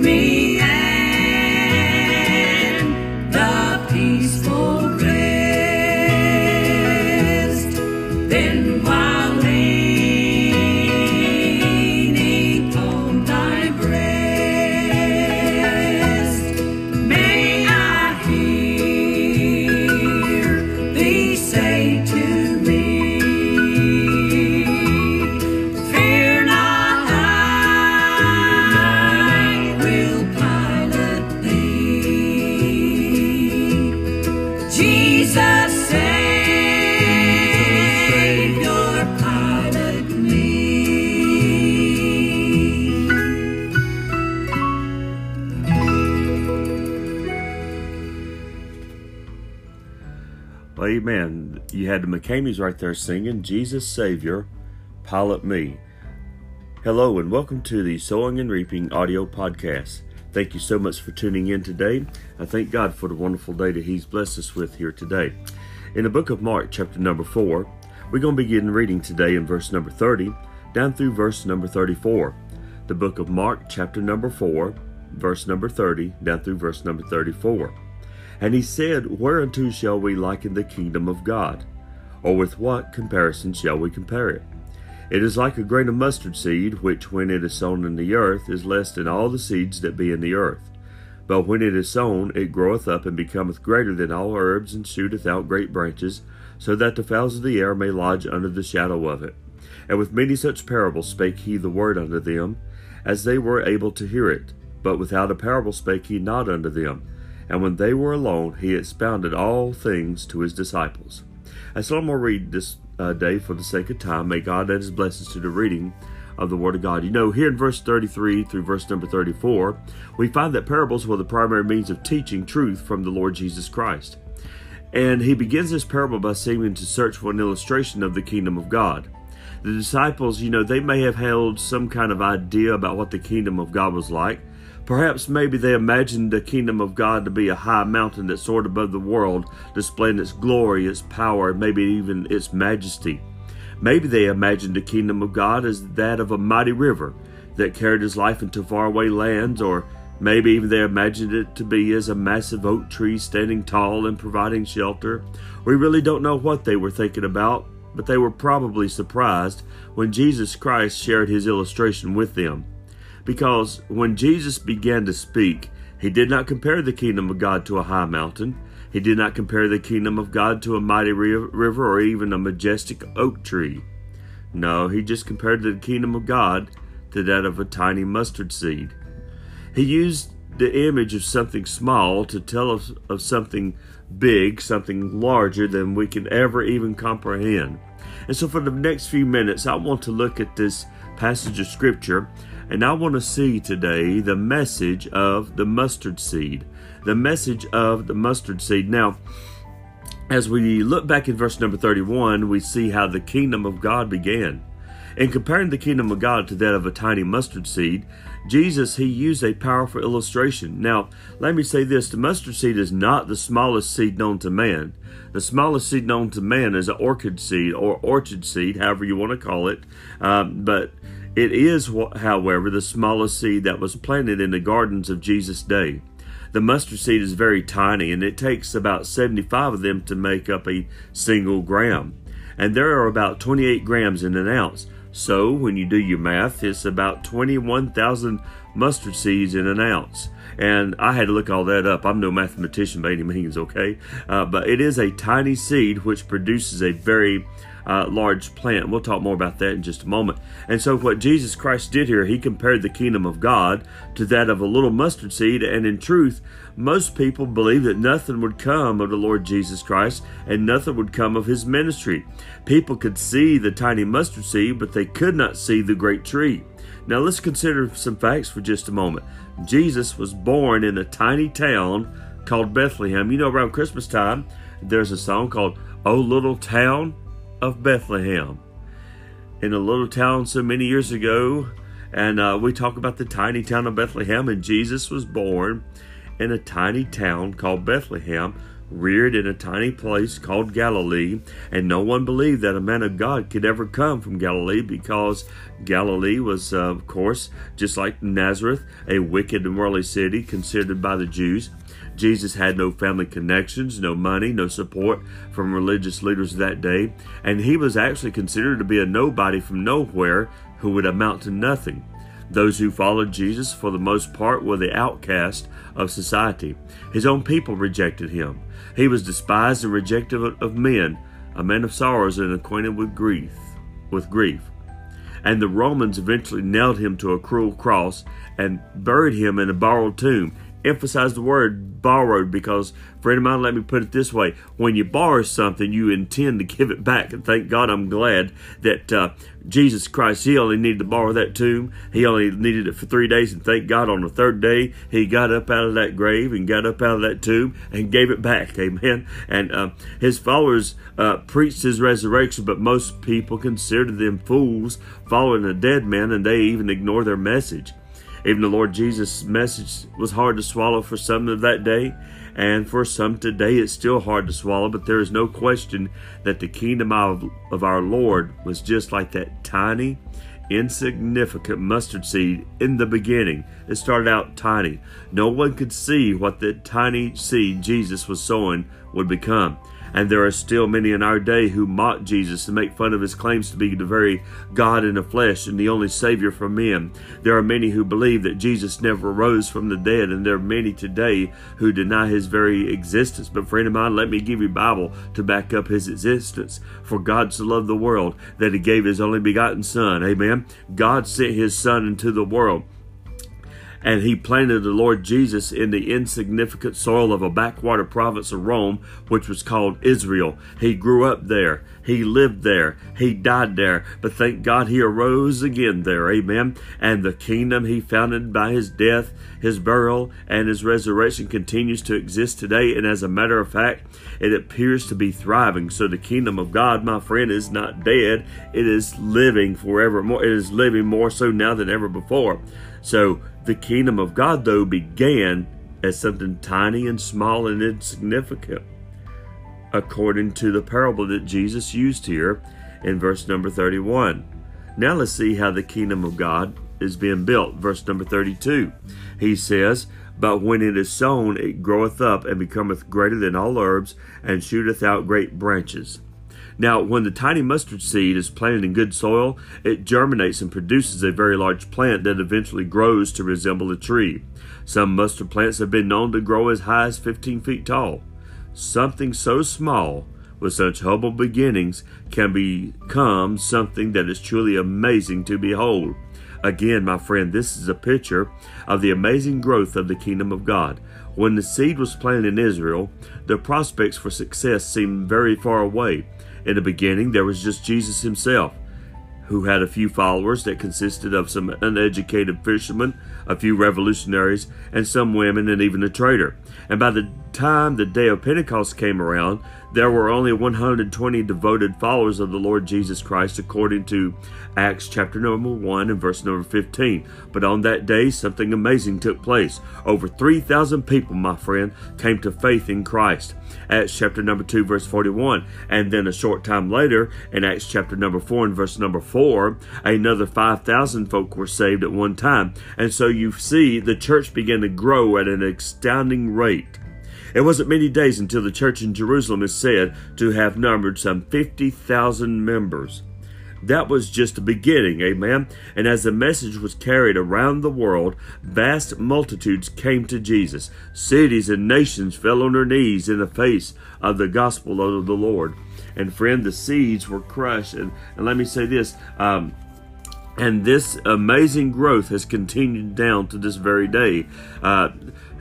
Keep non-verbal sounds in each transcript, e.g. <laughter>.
me Amen. You had the McKameys right there singing, Jesus Savior, Pilot Me. Hello, and welcome to the Sowing and Reaping audio podcast. Thank you so much for tuning in today. I thank God for the wonderful day that He's blessed us with here today. In the book of Mark, chapter number 4, we're going to begin reading today in verse number 30 down through verse number 34. The book of Mark, chapter number 4, verse number 30 down through verse number 34. And he said, Whereunto shall we liken the kingdom of God? Or with what comparison shall we compare it? It is like a grain of mustard seed, which when it is sown in the earth is less than all the seeds that be in the earth. But when it is sown, it groweth up and becometh greater than all herbs, and shooteth out great branches, so that the fowls of the air may lodge under the shadow of it. And with many such parables spake he the word unto them, as they were able to hear it. But without a parable spake he not unto them and when they were alone, he expounded all things to his disciples. I still more read this uh, day for the sake of time. May God add his blessings to the reading of the Word of God. You know, here in verse 33 through verse number 34, we find that parables were the primary means of teaching truth from the Lord Jesus Christ. And he begins this parable by seeming to search for an illustration of the kingdom of God. The disciples, you know, they may have held some kind of idea about what the kingdom of God was like, Perhaps maybe they imagined the kingdom of God to be a high mountain that soared above the world, displaying its glory, its power, maybe even its majesty. Maybe they imagined the kingdom of God as that of a mighty river that carried his life into faraway lands, or Maybe even they imagined it to be as a massive oak tree standing tall and providing shelter. We really don't know what they were thinking about, but they were probably surprised when Jesus Christ shared his illustration with them. Because when Jesus began to speak, he did not compare the kingdom of God to a high mountain. He did not compare the kingdom of God to a mighty river or even a majestic oak tree. No, he just compared the kingdom of God to that of a tiny mustard seed. He used the image of something small to tell us of something big, something larger than we can ever even comprehend. And so, for the next few minutes, I want to look at this passage of Scripture and I want to see today the message of the mustard seed. The message of the mustard seed. Now, as we look back in verse number 31, we see how the kingdom of God began. In comparing the kingdom of God to that of a tiny mustard seed, Jesus, he used a powerful illustration. Now, let me say this the mustard seed is not the smallest seed known to man. The smallest seed known to man is an orchid seed or orchard seed, however you want to call it. Um, but it is, however, the smallest seed that was planted in the gardens of Jesus' day. The mustard seed is very tiny, and it takes about 75 of them to make up a single gram. And there are about 28 grams in an ounce. So, when you do your math, it's about 21,000 mustard seeds in an ounce. And I had to look all that up. I'm no mathematician by any means, okay? Uh, but it is a tiny seed which produces a very uh, large plant. We'll talk more about that in just a moment. And so, what Jesus Christ did here, he compared the kingdom of God to that of a little mustard seed. And in truth, most people believe that nothing would come of the Lord Jesus Christ and nothing would come of his ministry. People could see the tiny mustard seed, but they could not see the great tree. Now, let's consider some facts for just a moment. Jesus was born in a tiny town called Bethlehem. You know, around Christmas time, there's a song called Oh Little Town of Bethlehem. In a little town so many years ago, and uh, we talk about the tiny town of Bethlehem, and Jesus was born in a tiny town called Bethlehem, reared in a tiny place called Galilee, and no one believed that a man of God could ever come from Galilee because Galilee was, uh, of course, just like Nazareth, a wicked and worldly city considered by the Jews. Jesus had no family connections, no money, no support from religious leaders that day, and he was actually considered to be a nobody from nowhere who would amount to nothing. Those who followed Jesus, for the most part, were the outcast of society. His own people rejected him. He was despised and rejected of men, a man of sorrows and acquainted with grief, with grief. And the Romans eventually nailed him to a cruel cross and buried him in a borrowed tomb emphasize the word borrowed because, friend of mine, let me put it this way. When you borrow something, you intend to give it back. And thank God I'm glad that uh, Jesus Christ, He only needed to borrow that tomb. He only needed it for three days. And thank God on the third day, He got up out of that grave and got up out of that tomb and gave it back. <laughs> Amen. And uh, His followers uh, preached His resurrection, but most people considered them fools following a dead man and they even ignore their message. Even the Lord Jesus' message was hard to swallow for some of that day, and for some today it's still hard to swallow, but there is no question that the kingdom of, of our Lord was just like that tiny, insignificant mustard seed in the beginning. It started out tiny. No one could see what that tiny seed Jesus was sowing would become. And there are still many in our day who mock Jesus and make fun of his claims to be the very God in the flesh and the only Savior for men. There are many who believe that Jesus never rose from the dead, and there are many today who deny his very existence. But friend of mine, let me give you Bible to back up his existence. For God so loved the world that he gave his only begotten Son. Amen. God sent his Son into the world and he planted the Lord Jesus in the insignificant soil of a backwater province of Rome, which was called Israel. He grew up there. He lived there. He died there. But thank God he arose again there. Amen. And the kingdom he founded by his death, his burial, and his resurrection continues to exist today. And as a matter of fact, it appears to be thriving. So the kingdom of God, my friend, is not dead. It is living forevermore. It is living more so now than ever before. So the kingdom of God, though, began as something tiny and small and insignificant, according to the parable that Jesus used here in verse number 31. Now let's see how the kingdom of God is being built. Verse number 32. He says, But when it is sown, it groweth up and becometh greater than all herbs, and shooteth out great branches. Now, when the tiny mustard seed is planted in good soil, it germinates and produces a very large plant that eventually grows to resemble a tree. Some mustard plants have been known to grow as high as 15 feet tall. Something so small with such humble beginnings can become something that is truly amazing to behold. Again, my friend, this is a picture of the amazing growth of the kingdom of God. When the seed was planted in Israel, the prospects for success seemed very far away. In the beginning, there was just Jesus himself who had a few followers that consisted of some uneducated fishermen, a few revolutionaries, and some women, and even a traitor. And by the time the day of Pentecost came around, there were only 120 devoted followers of the Lord Jesus Christ, according to Acts chapter number 1 and verse number 15. But on that day, something amazing took place. Over 3,000 people, my friend, came to faith in Christ. Acts chapter number 2, verse 41. And then a short time later, in Acts chapter number 4 and verse number 4, another 5,000 folk were saved at one time. And so you see, the church began to grow at an astounding rate. It wasn't many days until the church in Jerusalem is said to have numbered some 50,000 members. That was just the beginning, amen. And as the message was carried around the world, vast multitudes came to Jesus. Cities and nations fell on their knees in the face of the gospel of the Lord. And friend, the seeds were crushed. And, and let me say this um, and this amazing growth has continued down to this very day. Uh,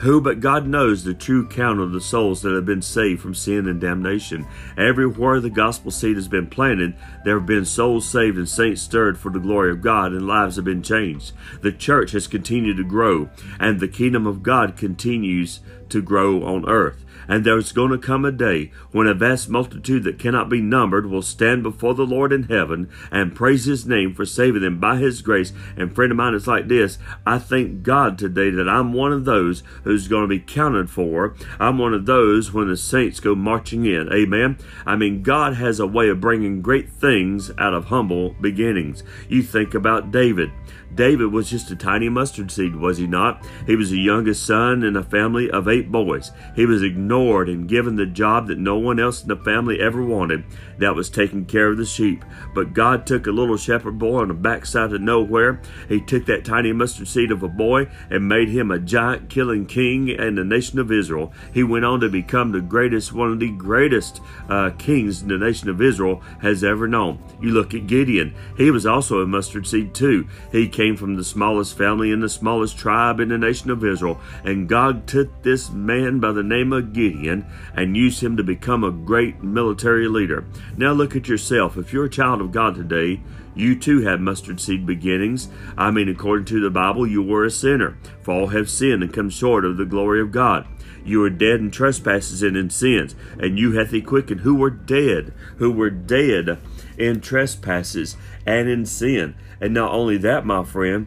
who but God knows the true count of the souls that have been saved from sin and damnation? Everywhere the gospel seed has been planted, there have been souls saved and saints stirred for the glory of God, and lives have been changed. The church has continued to grow, and the kingdom of God continues to grow on earth. And there's going to come a day when a vast multitude that cannot be numbered will stand before the Lord in heaven and praise his name for saving them by his grace. And friend of mine, it's like this. I thank God today that I'm one of those who's going to be counted for. I'm one of those when the saints go marching in. Amen. I mean, God has a way of bringing great things out of humble beginnings. You think about David. David was just a tiny mustard seed, was he not? He was the youngest son in a family of eight boys. He was ignored and given the job that no one else in the family ever wanted. That was taking care of the sheep. But God took a little shepherd boy on the backside of nowhere. He took that tiny mustard seed of a boy and made him a giant killing king in the nation of Israel. He went on to become the greatest, one of the greatest uh, kings the nation of Israel has ever known. You look at Gideon. He was also a mustard seed too. He came from the smallest family in the smallest tribe in the nation of Israel. And God took this man by the name of Gideon and used him to become a great military leader. Now look at yourself. If you're a child of God today, you too have mustard seed beginnings. I mean, according to the Bible, you were a sinner. For all have sinned and come short of the glory of God. You were dead in trespasses and in sins, and you hath he quickened who were dead, who were dead in trespasses and in sin. And not only that, my friend,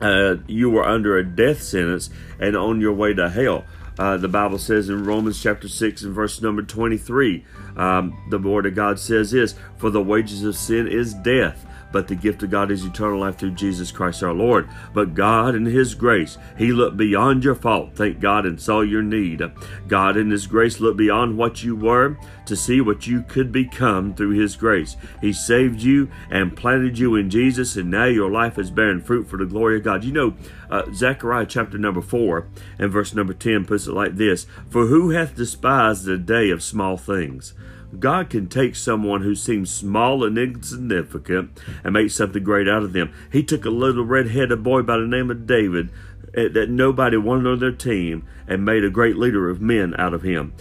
uh, you were under a death sentence and on your way to hell. Uh, the Bible says in Romans chapter 6 and verse number 23, um, the Word of God says this, For the wages of sin is death but the gift of God is eternal life through Jesus Christ our Lord. But God in His grace, He looked beyond your fault, thank God, and saw your need. God in His grace looked beyond what you were to see what you could become through His grace. He saved you and planted you in Jesus, and now your life is bearing fruit for the glory of God. You know, uh, Zechariah chapter number 4 and verse number 10 puts it like this For who hath despised the day of small things? God can take someone who seems small and insignificant and make something great out of them. He took a little red-headed boy by the name of David eh, that nobody wanted on their team and made a great leader of men out of him.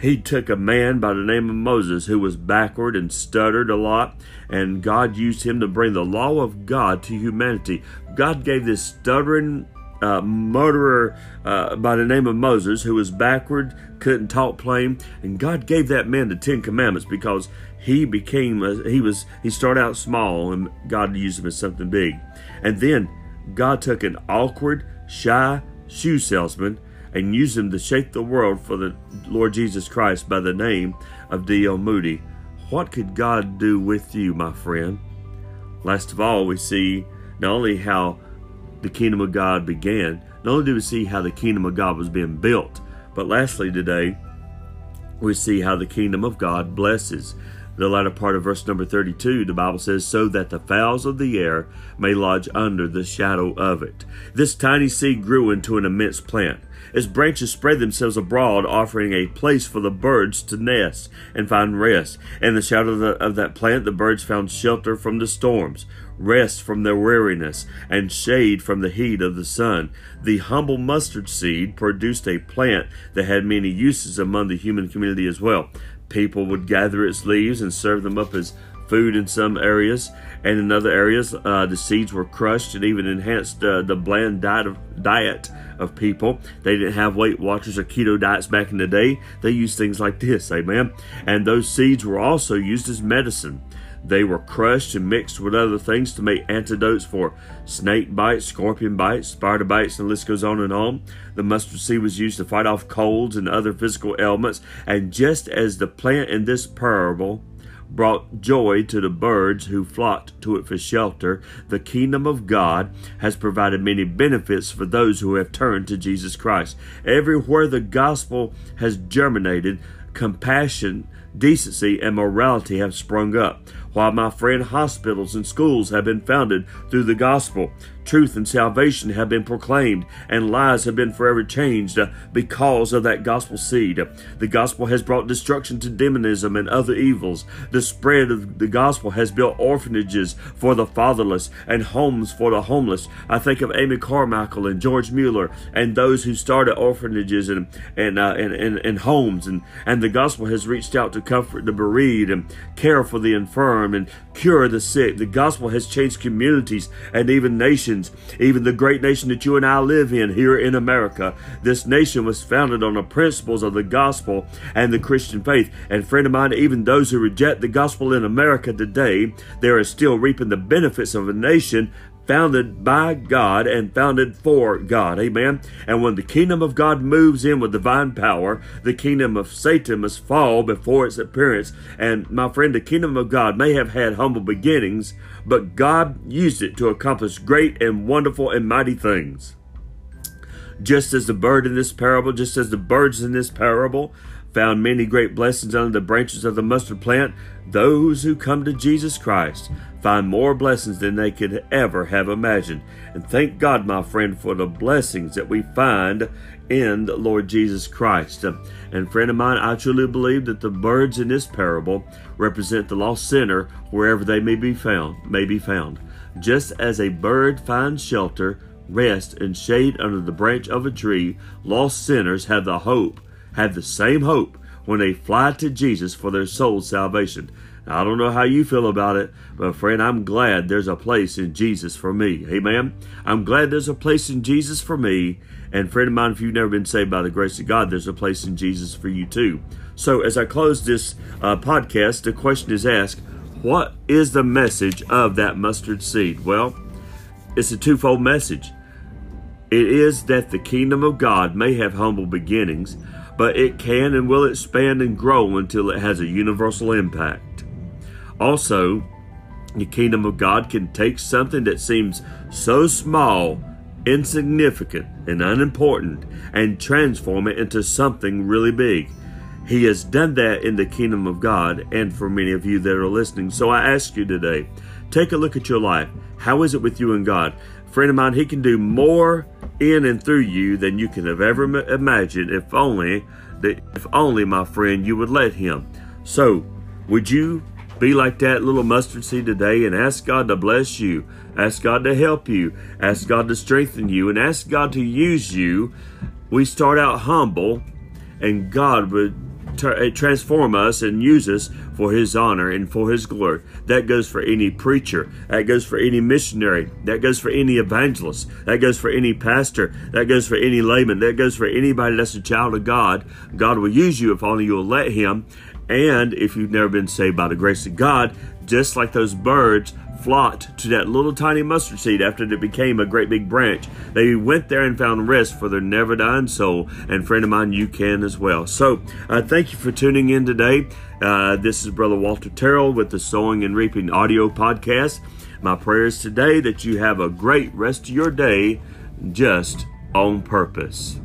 He took a man by the name of Moses who was backward and stuttered a lot, and God used him to bring the law of God to humanity. God gave this stuttering uh, murderer uh, by the name of Moses who was backward, couldn't talk plain, and God gave that man the Ten Commandments because he became a, he was he started out small and God used him as something big, and then God took an awkward, shy shoe salesman and used him to shake the world for the Lord Jesus Christ by the name of D.L. Moody. What could God do with you, my friend? Last of all, we see not only how the kingdom of God began, not only do we see how the kingdom of God was being built, but lastly today, we see how the kingdom of God blesses. The latter part of verse number 32, the Bible says, So that the fowls of the air may lodge under the shadow of it. This tiny seed grew into an immense plant. Its branches spread themselves abroad, offering a place for the birds to nest and find rest. In the shadow of, the, of that plant, the birds found shelter from the storms rest from their weariness, and shade from the heat of the sun. The humble mustard seed produced a plant that had many uses among the human community as well. People would gather its leaves and serve them up as food in some areas, and in other areas, uh, the seeds were crushed and even enhanced uh, the bland diet of, diet of people. They didn't have Weight Watchers or keto diets back in the day. They used things like this, amen. And those seeds were also used as medicine. They were crushed and mixed with other things to make antidotes for snake bites, scorpion bites, spider bites, and the list goes on and on. The mustard seed was used to fight off colds and other physical ailments. And just as the plant in this parable brought joy to the birds who flocked to it for shelter, the kingdom of God has provided many benefits for those who have turned to Jesus Christ. Everywhere the gospel has germinated, compassion, decency, and morality have sprung up. While my friend, hospitals and schools have been founded through the gospel, truth and salvation have been proclaimed, and lives have been forever changed because of that gospel seed. The gospel has brought destruction to demonism and other evils. The spread of the gospel has built orphanages for the fatherless and homes for the homeless. I think of Amy Carmichael and George Mueller and those who started orphanages and and, uh, and, and, and homes, and, and the gospel has reached out to comfort the bereaved and care for the infirm and cure the sick. The gospel has changed communities and even nations even the great nation that you and I live in here in America. This nation was founded on the principles of the gospel and the Christian faith. And friend of mine, even those who reject the gospel in America today, they are still reaping the benefits of a nation founded by God and founded for God. Amen. And when the kingdom of God moves in with divine power, the kingdom of Satan must fall before its appearance. And my friend, the kingdom of God may have had humble beginnings, but God used it to accomplish great and wonderful and mighty things. Just as the bird in this parable, just as the birds in this parable found many great blessings under the branches of the mustard plant, those who come to Jesus Christ find more blessings than they could ever have imagined. And thank God, my friend, for the blessings that we find in the Lord Jesus Christ. And friend of mine, I truly believe that the birds in this parable represent the lost sinner wherever they may be found, may be found. Just as a bird finds shelter, rest, and shade under the branch of a tree, lost sinners have the hope have the same hope when they fly to Jesus for their soul's salvation. Now, I don't know how you feel about it, but friend, I'm glad there's a place in Jesus for me. Amen. I'm glad there's a place in Jesus for me. And friend of mine, if you've never been saved by the grace of God, there's a place in Jesus for you too. So, as I close this uh, podcast, the question is asked What is the message of that mustard seed? Well, it's a twofold message. It is that the kingdom of God may have humble beginnings, but it can and will expand and grow until it has a universal impact. Also, the kingdom of God can take something that seems so small, insignificant, and unimportant and transform it into something really big. He has done that in the kingdom of God and for many of you that are listening. So I ask you today, take a look at your life. How is it with you and God? Friend of mine, He can do more in and through you than you can have ever imagined. If only if only my friend you would let him. So would you be like that little mustard seed today and ask God to bless you ask God to help you ask God to strengthen you and ask God to use you? We start out humble and God would uh, transform us and use us for His honor and for His glory. That goes for any preacher. That goes for any missionary. That goes for any evangelist. That goes for any pastor. That goes for any layman. That goes for anybody that's a child of God. God will use you if only you'll let Him. And if you've never been saved by the grace of God, just like those birds flocked to that little tiny mustard seed after it became a great big branch. They went there and found rest for their never dying soul. And friend of mine, you can as well. So uh, thank you for tuning in today. Uh, this is Brother Walter Terrell with the Sowing and Reaping audio podcast. My prayer is today that you have a great rest of your day just on purpose.